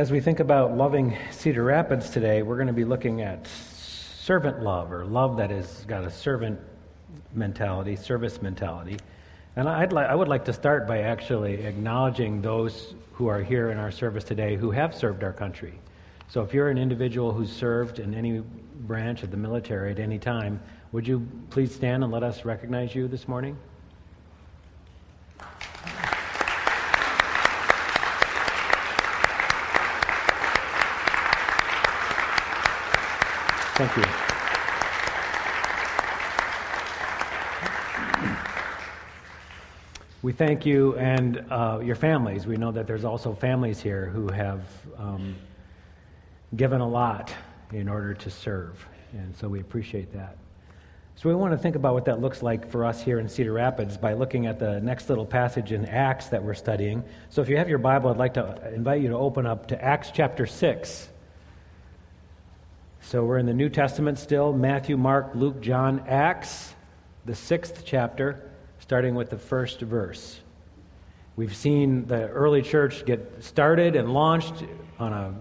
As we think about loving Cedar Rapids today, we're going to be looking at servant love, or love that has got a servant mentality, service mentality. And I'd li- I would like to start by actually acknowledging those who are here in our service today who have served our country. So if you're an individual who's served in any branch of the military at any time, would you please stand and let us recognize you this morning? Thank you. We thank you and uh, your families. We know that there's also families here who have um, given a lot in order to serve, and so we appreciate that. So we want to think about what that looks like for us here in Cedar Rapids by looking at the next little passage in Acts that we're studying. So if you have your Bible, I'd like to invite you to open up to Acts chapter 6. So we're in the New Testament still Matthew, Mark, Luke, John, Acts, the sixth chapter, starting with the first verse. We've seen the early church get started and launched on a,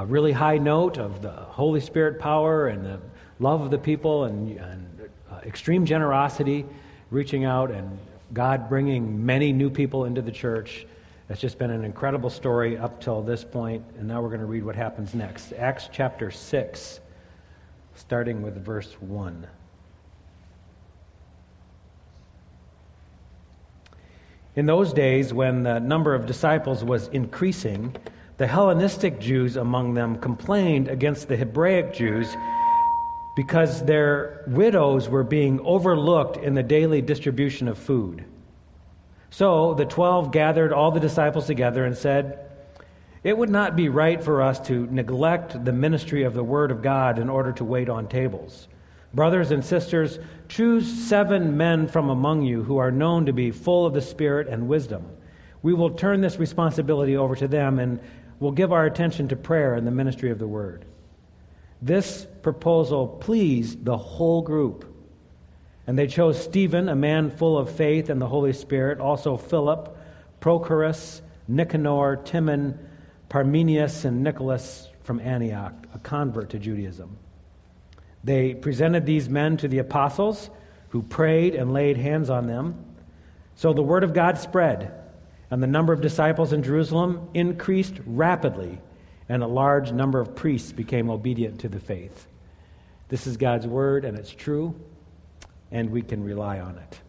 a really high note of the Holy Spirit power and the love of the people and, and uh, extreme generosity, reaching out and God bringing many new people into the church it's just been an incredible story up till this point, and now we're going to read what happens next. Acts chapter 6, starting with verse 1. In those days, when the number of disciples was increasing, the Hellenistic Jews among them complained against the Hebraic Jews because their widows were being overlooked in the daily distribution of food. So the twelve gathered all the disciples together and said, It would not be right for us to neglect the ministry of the Word of God in order to wait on tables. Brothers and sisters, choose seven men from among you who are known to be full of the Spirit and wisdom. We will turn this responsibility over to them and will give our attention to prayer and the ministry of the Word. This proposal pleased the whole group. And they chose Stephen, a man full of faith and the Holy Spirit, also Philip, Prochorus, Nicanor, Timon, Parmenius, and Nicholas from Antioch, a convert to Judaism. They presented these men to the apostles, who prayed and laid hands on them. So the word of God spread, and the number of disciples in Jerusalem increased rapidly, and a large number of priests became obedient to the faith. This is God's word, and it's true and we can rely on it.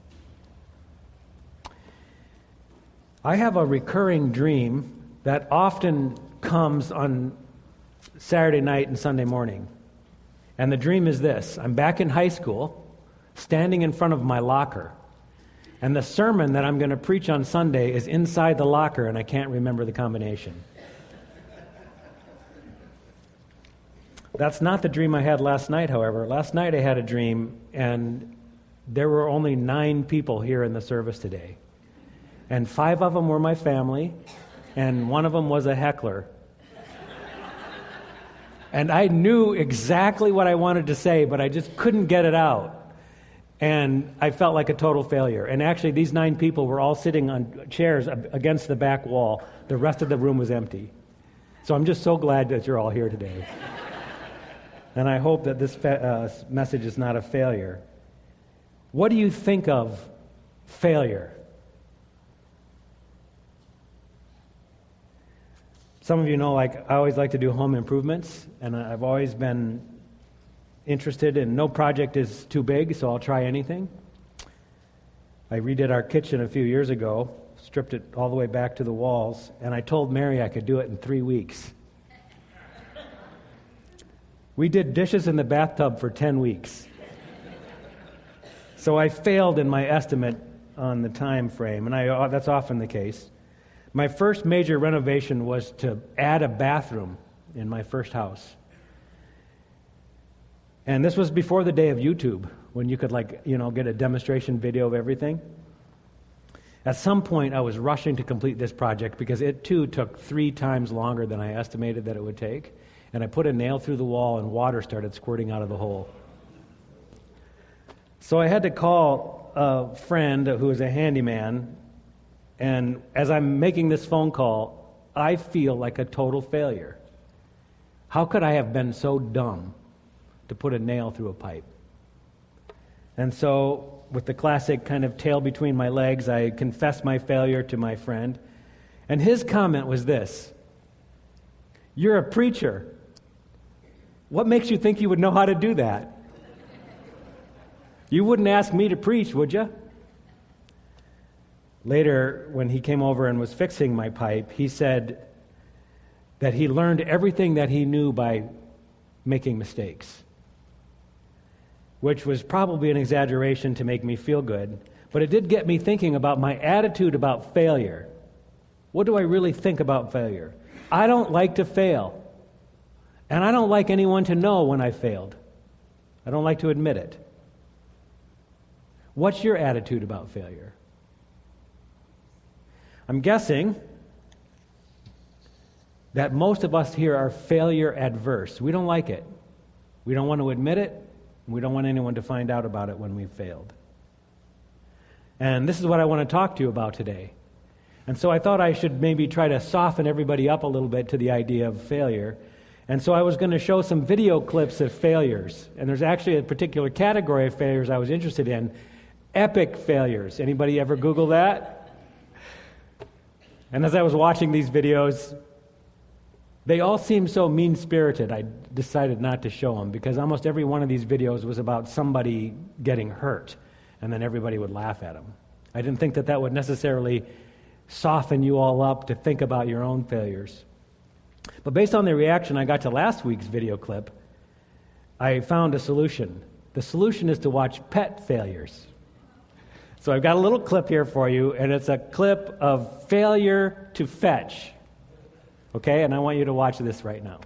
I have a recurring dream that often comes on Saturday night and Sunday morning. And the dream is this I'm back in high school, standing in front of my locker. And the sermon that I'm going to preach on Sunday is inside the locker, and I can't remember the combination. That's not the dream I had last night, however. Last night I had a dream, and there were only nine people here in the service today. And five of them were my family, and one of them was a heckler. and I knew exactly what I wanted to say, but I just couldn't get it out. And I felt like a total failure. And actually, these nine people were all sitting on chairs against the back wall. The rest of the room was empty. So I'm just so glad that you're all here today. and I hope that this uh, message is not a failure. What do you think of failure? Some of you know, like, I always like to do home improvements, and I've always been interested in no project is too big, so I'll try anything. I redid our kitchen a few years ago, stripped it all the way back to the walls, and I told Mary I could do it in three weeks. We did dishes in the bathtub for 10 weeks. So I failed in my estimate on the time frame, and I, uh, that's often the case. My first major renovation was to add a bathroom in my first house. And this was before the day of YouTube, when you could, like, you know, get a demonstration video of everything. At some point, I was rushing to complete this project because it too took three times longer than I estimated that it would take. And I put a nail through the wall, and water started squirting out of the hole. So I had to call a friend who is a handyman, and as I'm making this phone call, I feel like a total failure. How could I have been so dumb to put a nail through a pipe? And so, with the classic kind of tail between my legs, I confessed my failure to my friend. And his comment was this You're a preacher. What makes you think you would know how to do that? You wouldn't ask me to preach, would you? Later, when he came over and was fixing my pipe, he said that he learned everything that he knew by making mistakes, which was probably an exaggeration to make me feel good, but it did get me thinking about my attitude about failure. What do I really think about failure? I don't like to fail. And I don't like anyone to know when I failed. I don't like to admit it. What's your attitude about failure? I'm guessing that most of us here are failure adverse. We don't like it. We don't want to admit it. We don't want anyone to find out about it when we've failed. And this is what I want to talk to you about today. And so I thought I should maybe try to soften everybody up a little bit to the idea of failure and so I was going to show some video clips of failures. And there's actually a particular category of failures I was interested in epic failures. Anybody ever Google that? And as I was watching these videos, they all seemed so mean spirited, I decided not to show them because almost every one of these videos was about somebody getting hurt, and then everybody would laugh at them. I didn't think that that would necessarily soften you all up to think about your own failures. But based on the reaction I got to last week's video clip, I found a solution. The solution is to watch pet failures. So I've got a little clip here for you, and it's a clip of failure to fetch. Okay, and I want you to watch this right now.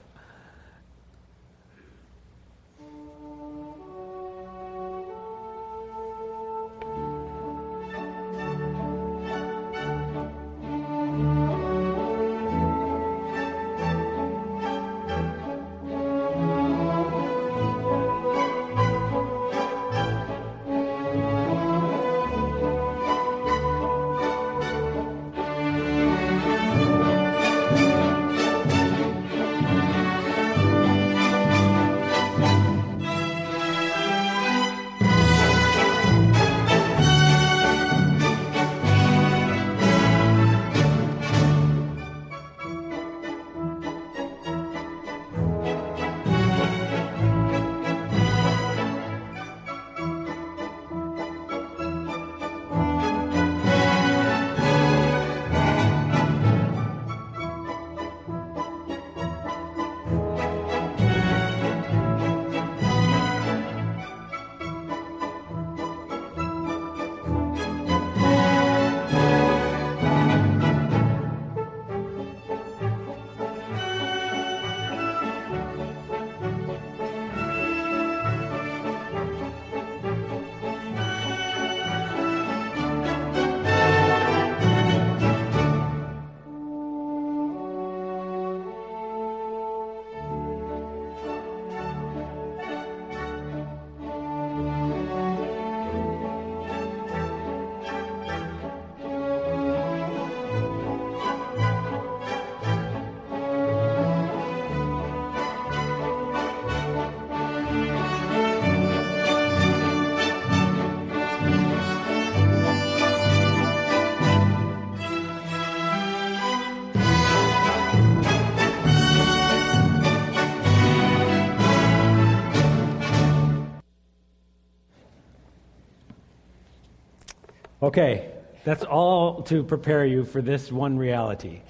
Okay, that's all to prepare you for this one reality.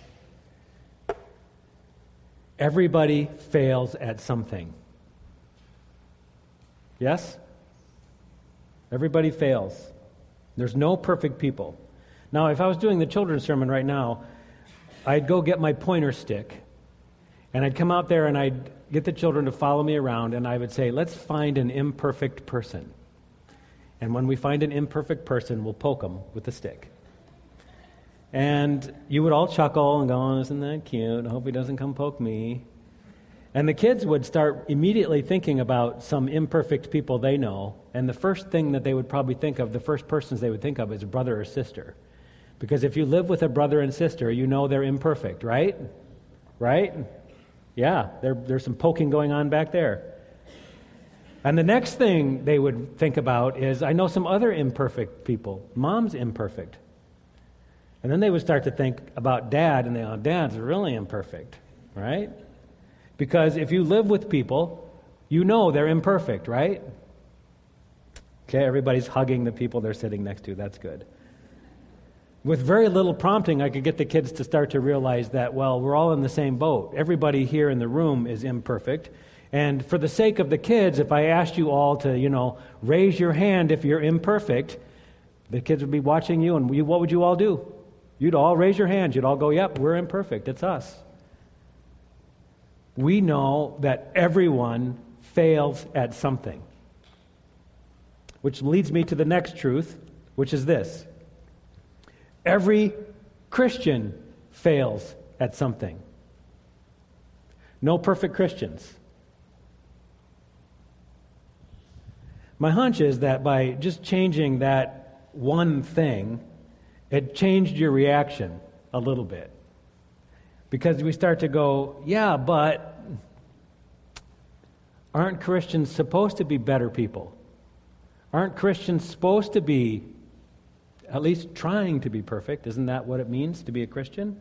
Everybody fails at something. Yes? Everybody fails. There's no perfect people. Now, if I was doing the children's sermon right now, I'd go get my pointer stick and I'd come out there and I'd get the children to follow me around and I would say, let's find an imperfect person. And when we find an imperfect person, we'll poke them with a stick. And you would all chuckle and go, oh, isn't that cute? I hope he doesn't come poke me. And the kids would start immediately thinking about some imperfect people they know. And the first thing that they would probably think of, the first persons they would think of, is a brother or sister. Because if you live with a brother and sister, you know they're imperfect, right? Right? Yeah, there, there's some poking going on back there. And the next thing they would think about is I know some other imperfect people. Mom's imperfect. And then they would start to think about dad, and they go, Dad's really imperfect, right? Because if you live with people, you know they're imperfect, right? Okay, everybody's hugging the people they're sitting next to. That's good. With very little prompting, I could get the kids to start to realize that, well, we're all in the same boat. Everybody here in the room is imperfect. And for the sake of the kids, if I asked you all to, you know, raise your hand if you're imperfect, the kids would be watching you, and what would you all do? You'd all raise your hands. You'd all go, yep, we're imperfect. It's us. We know that everyone fails at something. Which leads me to the next truth, which is this every Christian fails at something. No perfect Christians. My hunch is that by just changing that one thing, it changed your reaction a little bit. Because we start to go, yeah, but aren't Christians supposed to be better people? Aren't Christians supposed to be at least trying to be perfect? Isn't that what it means to be a Christian?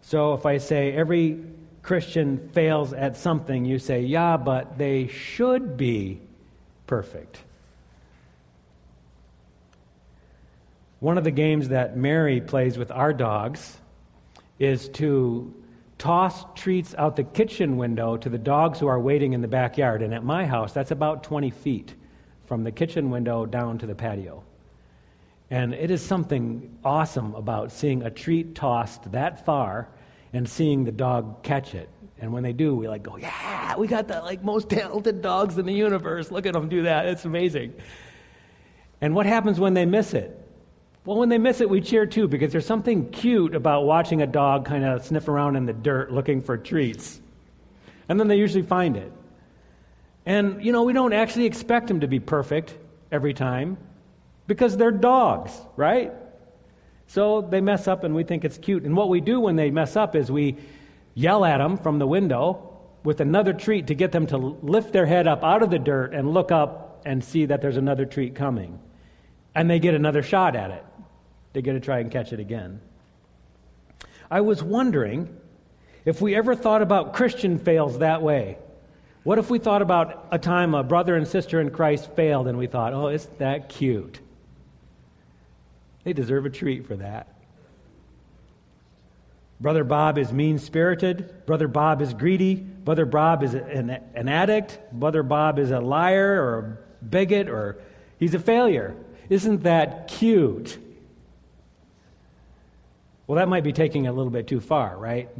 So if I say every Christian fails at something, you say, yeah, but they should be perfect. One of the games that Mary plays with our dogs is to toss treats out the kitchen window to the dogs who are waiting in the backyard. And at my house, that's about 20 feet from the kitchen window down to the patio. And it is something awesome about seeing a treat tossed that far and seeing the dog catch it. And when they do, we like go, yeah, we got the like most talented dogs in the universe. Look at them do that. It's amazing. And what happens when they miss it? Well, when they miss it, we cheer too because there's something cute about watching a dog kind of sniff around in the dirt looking for treats. And then they usually find it. And, you know, we don't actually expect them to be perfect every time because they're dogs, right? So they mess up and we think it's cute. And what we do when they mess up is we yell at them from the window with another treat to get them to lift their head up out of the dirt and look up and see that there's another treat coming. And they get another shot at it. They get to try and catch it again. I was wondering if we ever thought about Christian fails that way. What if we thought about a time a brother and sister in Christ failed and we thought, oh, isn't that cute? They deserve a treat for that. Brother Bob is mean spirited. Brother Bob is greedy. Brother Bob is an, an addict. Brother Bob is a liar or a bigot or he's a failure. Isn't that cute? Well, that might be taking it a little bit too far, right?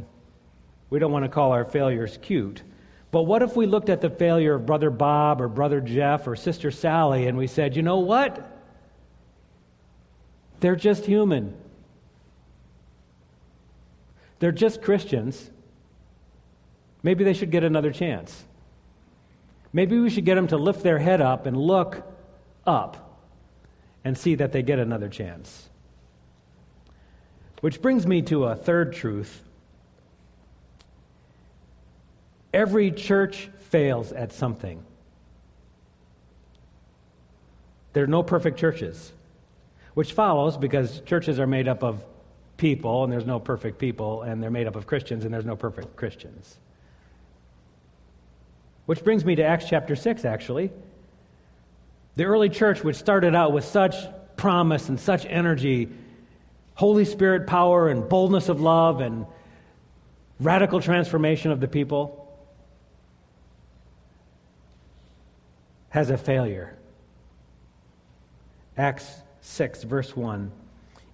We don't want to call our failures cute. But what if we looked at the failure of Brother Bob or Brother Jeff or Sister Sally and we said, you know what? They're just human. They're just Christians. Maybe they should get another chance. Maybe we should get them to lift their head up and look up and see that they get another chance. Which brings me to a third truth. Every church fails at something. There are no perfect churches, which follows because churches are made up of people, and there's no perfect people, and they're made up of Christians, and there's no perfect Christians. Which brings me to Acts chapter 6, actually. The early church, which started out with such promise and such energy, Holy Spirit power and boldness of love and radical transformation of the people, has a failure. Acts 6, verse 1.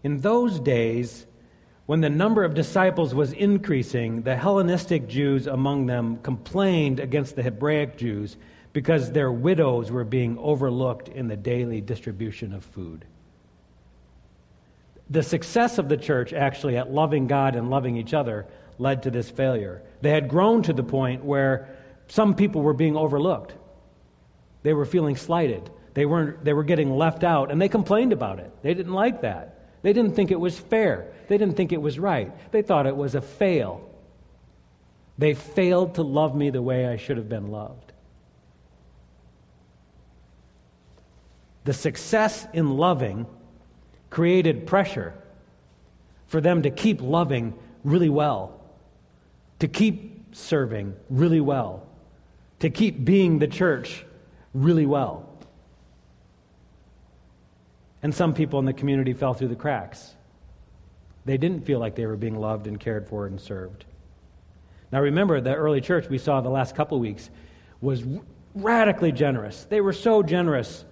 In those days, when the number of disciples was increasing, the Hellenistic Jews among them complained against the Hebraic Jews because their widows were being overlooked in the daily distribution of food. The success of the church, actually, at loving God and loving each other, led to this failure. They had grown to the point where some people were being overlooked. They were feeling slighted. They, weren't, they were getting left out, and they complained about it. They didn't like that. They didn't think it was fair. They didn't think it was right. They thought it was a fail. They failed to love me the way I should have been loved. The success in loving created pressure for them to keep loving really well, to keep serving really well, to keep being the church really well. And some people in the community fell through the cracks. They didn't feel like they were being loved and cared for and served. Now remember, the early church we saw the last couple weeks was radically generous. They were so generous.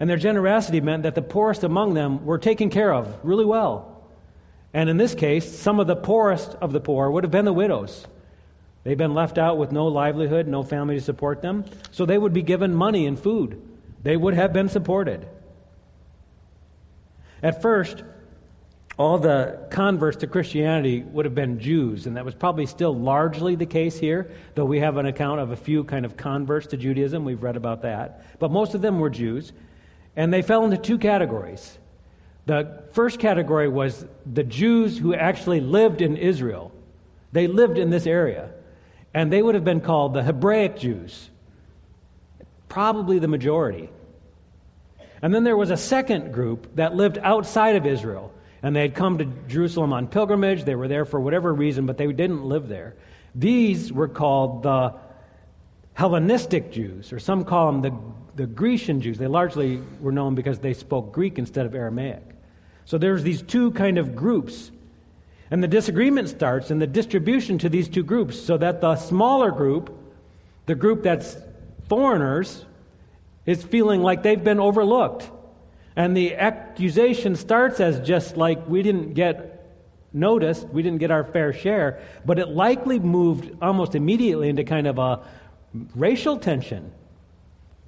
And their generosity meant that the poorest among them were taken care of really well. And in this case, some of the poorest of the poor would have been the widows. They've been left out with no livelihood, no family to support them. So they would be given money and food. They would have been supported. At first, all the converts to Christianity would have been Jews, and that was probably still largely the case here, though we have an account of a few kind of converts to Judaism. We've read about that. But most of them were Jews, and they fell into two categories. The first category was the Jews who actually lived in Israel. They lived in this area, and they would have been called the Hebraic Jews, probably the majority. And then there was a second group that lived outside of Israel. And they had come to Jerusalem on pilgrimage. They were there for whatever reason, but they didn't live there. These were called the Hellenistic Jews, or some call them the, the Grecian Jews. They largely were known because they spoke Greek instead of Aramaic. So there's these two kind of groups. And the disagreement starts in the distribution to these two groups, so that the smaller group, the group that's foreigners, is feeling like they've been overlooked. And the accusation starts as just like we didn't get noticed, we didn't get our fair share, but it likely moved almost immediately into kind of a racial tension.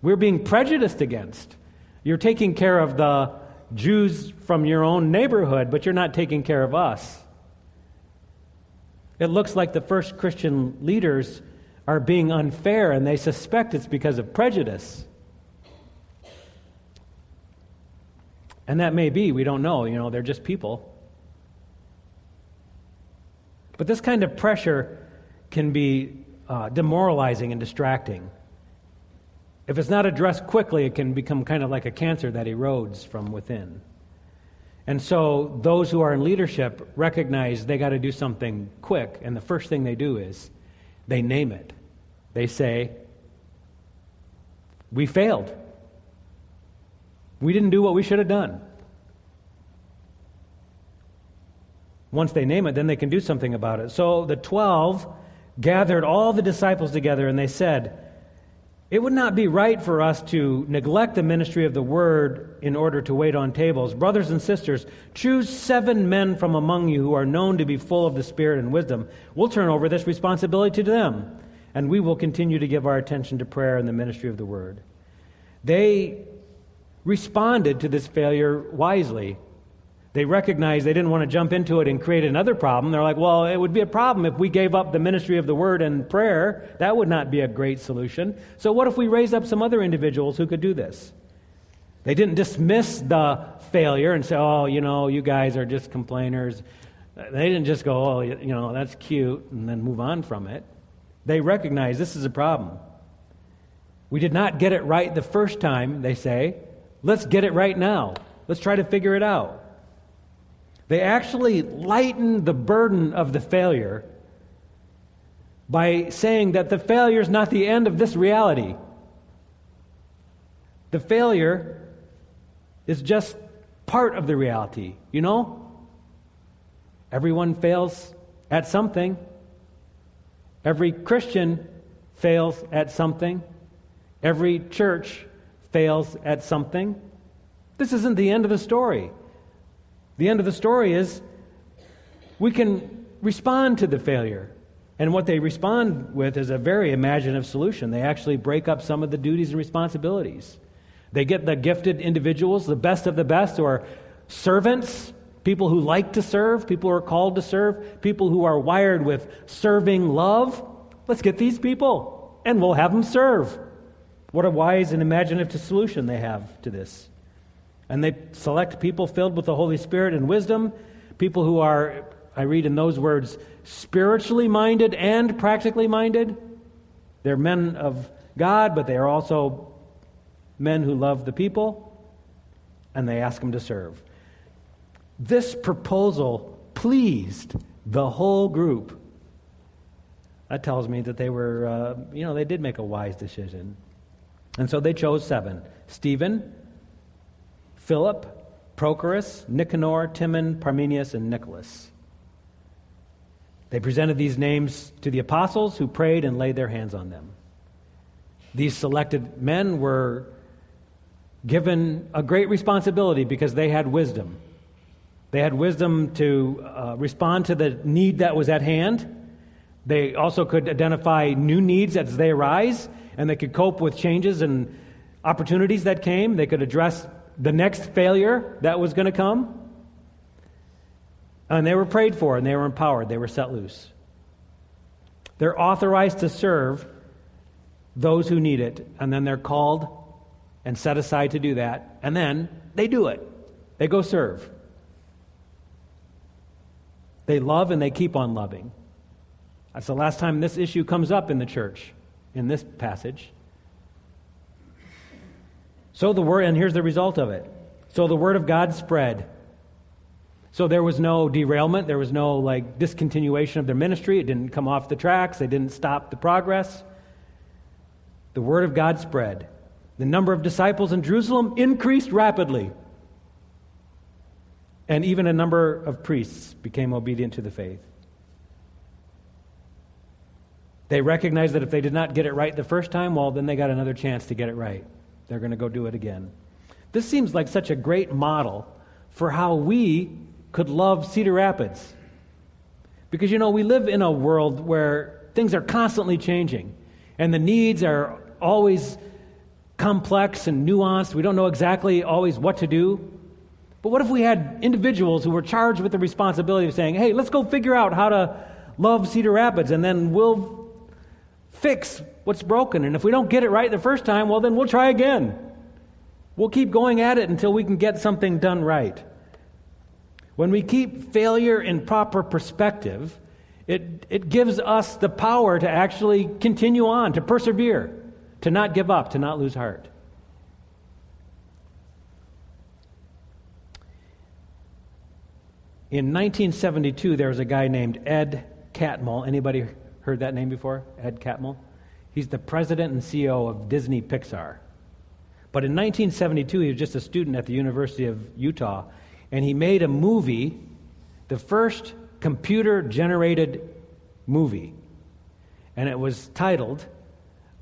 We're being prejudiced against. You're taking care of the Jews from your own neighborhood, but you're not taking care of us. It looks like the first Christian leaders are being unfair, and they suspect it's because of prejudice. And that may be, we don't know, you know, they're just people. But this kind of pressure can be uh, demoralizing and distracting. If it's not addressed quickly, it can become kind of like a cancer that erodes from within. And so those who are in leadership recognize they got to do something quick, and the first thing they do is they name it. They say, We failed. We didn't do what we should have done. Once they name it, then they can do something about it. So the 12 gathered all the disciples together and they said, It would not be right for us to neglect the ministry of the word in order to wait on tables. Brothers and sisters, choose seven men from among you who are known to be full of the Spirit and wisdom. We'll turn over this responsibility to them, and we will continue to give our attention to prayer and the ministry of the word. They responded to this failure wisely. They recognized they didn't want to jump into it and create another problem. They're like, well, it would be a problem if we gave up the ministry of the word and prayer. That would not be a great solution. So, what if we raised up some other individuals who could do this? They didn't dismiss the failure and say, oh, you know, you guys are just complainers. They didn't just go, oh, you know, that's cute, and then move on from it. They recognized this is a problem. We did not get it right the first time, they say. Let's get it right now. Let's try to figure it out. They actually lighten the burden of the failure by saying that the failure is not the end of this reality. The failure is just part of the reality, you know? Everyone fails at something. Every Christian fails at something. Every church fails at something. This isn't the end of the story. The end of the story is we can respond to the failure. And what they respond with is a very imaginative solution. They actually break up some of the duties and responsibilities. They get the gifted individuals, the best of the best, who are servants, people who like to serve, people who are called to serve, people who are wired with serving love. Let's get these people, and we'll have them serve. What a wise and imaginative solution they have to this. And they select people filled with the Holy Spirit and wisdom, people who are, I read in those words, spiritually minded and practically minded. They're men of God, but they are also men who love the people, and they ask them to serve. This proposal pleased the whole group. That tells me that they were, uh, you know, they did make a wise decision. And so they chose seven Stephen, Philip, Prochorus, Nicanor, Timon, Parmenius, and Nicholas. They presented these names to the apostles who prayed and laid their hands on them. These selected men were given a great responsibility because they had wisdom. They had wisdom to uh, respond to the need that was at hand. They also could identify new needs as they arise, and they could cope with changes and opportunities that came. They could address the next failure that was going to come. And they were prayed for, and they were empowered, they were set loose. They're authorized to serve those who need it, and then they're called and set aside to do that, and then they do it. They go serve. They love and they keep on loving. That's the last time this issue comes up in the church, in this passage. So the word, and here's the result of it. So the word of God spread. So there was no derailment, there was no like discontinuation of their ministry. It didn't come off the tracks, they didn't stop the progress. The word of God spread. The number of disciples in Jerusalem increased rapidly and even a number of priests became obedient to the faith. They recognize that if they did not get it right the first time, well, then they got another chance to get it right. They're going to go do it again. This seems like such a great model for how we could love Cedar Rapids. Because, you know, we live in a world where things are constantly changing, and the needs are always complex and nuanced. We don't know exactly always what to do. But what if we had individuals who were charged with the responsibility of saying, hey, let's go figure out how to love Cedar Rapids, and then we'll fix what's broken. And if we don't get it right the first time, well, then we'll try again. We'll keep going at it until we can get something done right. When we keep failure in proper perspective, it, it gives us the power to actually continue on, to persevere, to not give up, to not lose heart. In 1972, there was a guy named Ed Catmull. Anybody heard that name before? Ed Catmull? He's the president and CEO of Disney Pixar. But in 1972, he was just a student at the University of Utah, and he made a movie, the first computer generated movie. And it was titled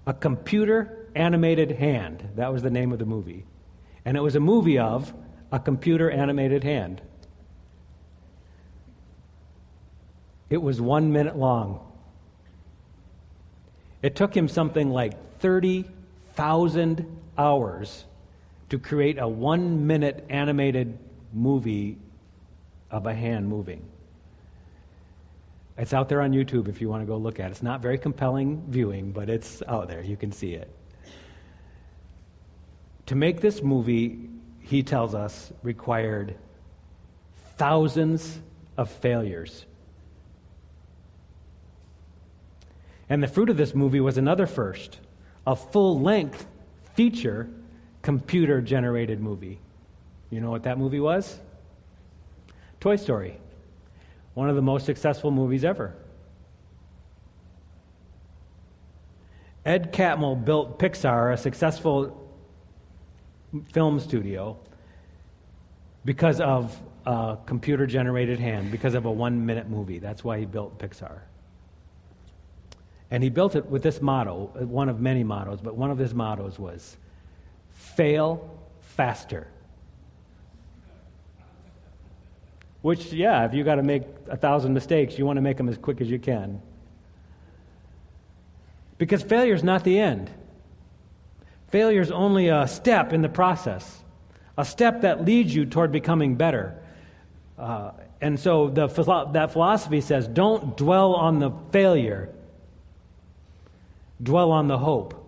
A Computer Animated Hand. That was the name of the movie. And it was a movie of a computer animated hand. It was one minute long. It took him something like 30,000 hours to create a one minute animated movie of a hand moving. It's out there on YouTube if you want to go look at it. It's not very compelling viewing, but it's out there. You can see it. To make this movie, he tells us, required thousands of failures. And the fruit of this movie was another first a full length feature computer generated movie. You know what that movie was? Toy Story. One of the most successful movies ever. Ed Catmull built Pixar, a successful film studio, because of a computer generated hand, because of a one minute movie. That's why he built Pixar. And he built it with this motto, one of many mottos, but one of his mottos was fail faster. Which, yeah, if you got to make a thousand mistakes, you want to make them as quick as you can. Because failure is not the end. Failure is only a step in the process, a step that leads you toward becoming better. Uh, and so the, that philosophy says don't dwell on the failure, Dwell on the hope.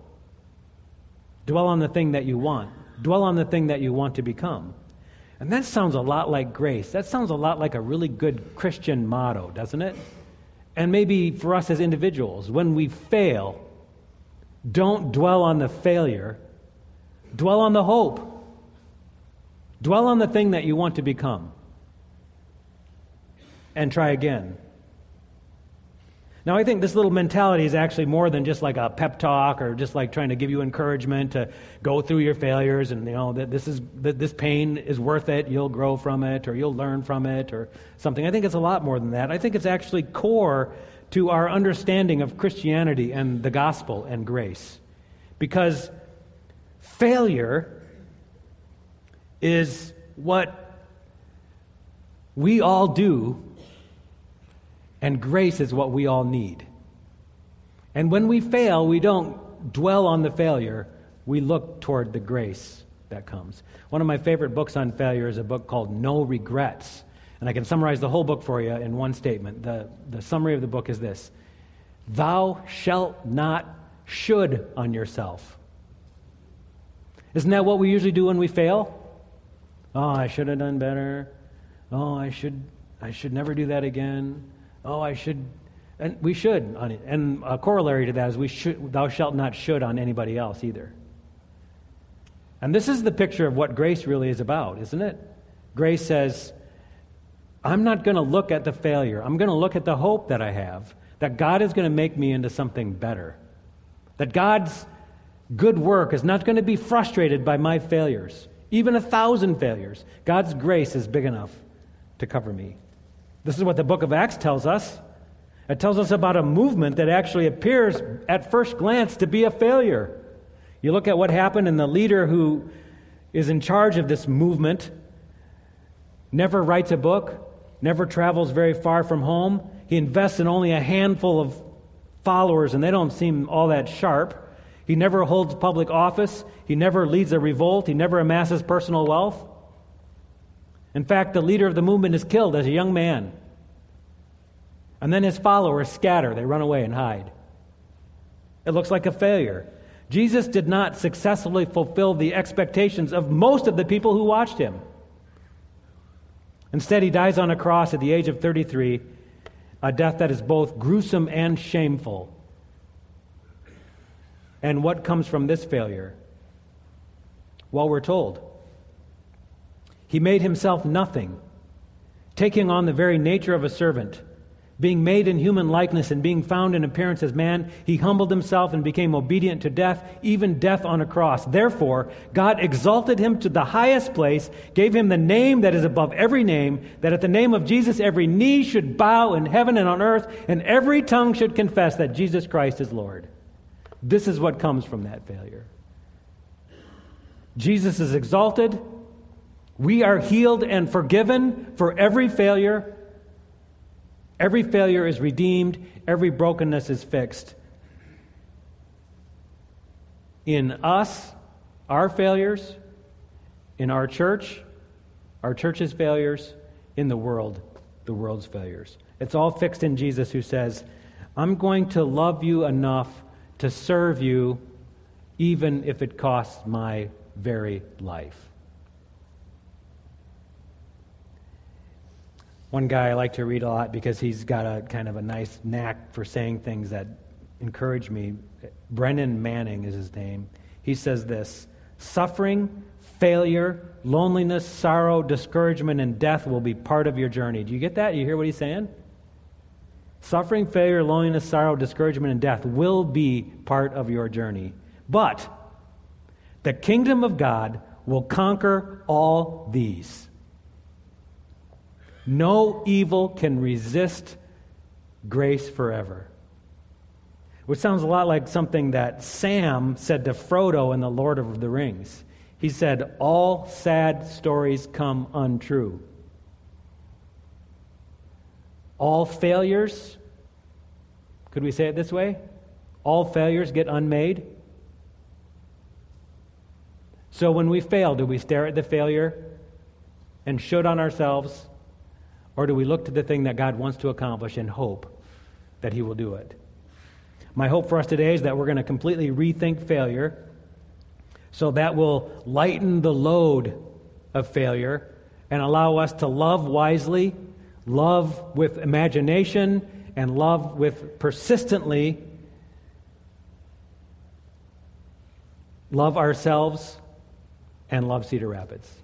Dwell on the thing that you want. Dwell on the thing that you want to become. And that sounds a lot like grace. That sounds a lot like a really good Christian motto, doesn't it? And maybe for us as individuals, when we fail, don't dwell on the failure, dwell on the hope. Dwell on the thing that you want to become. And try again. Now, I think this little mentality is actually more than just like a pep talk or just like trying to give you encouragement to go through your failures and, you know, that this, is, that this pain is worth it, you'll grow from it, or you'll learn from it, or something. I think it's a lot more than that. I think it's actually core to our understanding of Christianity and the gospel and grace. Because failure is what we all do and grace is what we all need. And when we fail, we don't dwell on the failure, we look toward the grace that comes. One of my favorite books on failure is a book called No Regrets. And I can summarize the whole book for you in one statement. The, the summary of the book is this Thou shalt not should on yourself. Isn't that what we usually do when we fail? Oh, I should have done better. Oh, I should I should never do that again oh, I should, and we should on it. And a corollary to that is we should, thou shalt not should on anybody else either. And this is the picture of what grace really is about, isn't it? Grace says, I'm not going to look at the failure. I'm going to look at the hope that I have that God is going to make me into something better. That God's good work is not going to be frustrated by my failures, even a thousand failures. God's grace is big enough to cover me. This is what the book of Acts tells us. It tells us about a movement that actually appears at first glance to be a failure. You look at what happened, and the leader who is in charge of this movement never writes a book, never travels very far from home. He invests in only a handful of followers, and they don't seem all that sharp. He never holds public office. He never leads a revolt. He never amasses personal wealth. In fact, the leader of the movement is killed as a young man. And then his followers scatter, they run away and hide. It looks like a failure. Jesus did not successfully fulfill the expectations of most of the people who watched him. Instead, he dies on a cross at the age of 33, a death that is both gruesome and shameful. And what comes from this failure? Well, we're told he made himself nothing, taking on the very nature of a servant. Being made in human likeness and being found in appearance as man, he humbled himself and became obedient to death, even death on a cross. Therefore, God exalted him to the highest place, gave him the name that is above every name, that at the name of Jesus every knee should bow in heaven and on earth, and every tongue should confess that Jesus Christ is Lord. This is what comes from that failure. Jesus is exalted, we are healed and forgiven for every failure. Every failure is redeemed, every brokenness is fixed. In us, our failures, in our church, our church's failures, in the world, the world's failures. It's all fixed in Jesus who says, I'm going to love you enough to serve you even if it costs my very life. One guy I like to read a lot because he's got a kind of a nice knack for saying things that encourage me. Brennan Manning is his name. He says this Suffering, failure, loneliness, sorrow, discouragement, and death will be part of your journey. Do you get that? You hear what he's saying? Suffering, failure, loneliness, sorrow, discouragement, and death will be part of your journey. But the kingdom of God will conquer all these. No evil can resist grace forever. Which sounds a lot like something that Sam said to Frodo in The Lord of the Rings. He said, All sad stories come untrue. All failures, could we say it this way? All failures get unmade. So when we fail, do we stare at the failure and should on ourselves or do we look to the thing that God wants to accomplish and hope that He will do it? My hope for us today is that we're going to completely rethink failure so that will lighten the load of failure and allow us to love wisely, love with imagination, and love with persistently. Love ourselves and love Cedar Rapids.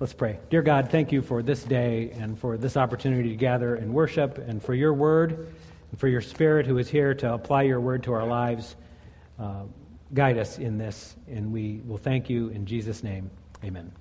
Let's pray. Dear God, thank you for this day and for this opportunity to gather and worship and for your word and for your spirit who is here to apply your word to our lives. Uh, guide us in this, and we will thank you in Jesus' name. Amen.